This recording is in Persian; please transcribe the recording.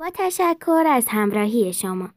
با تشکر از همراهی شما.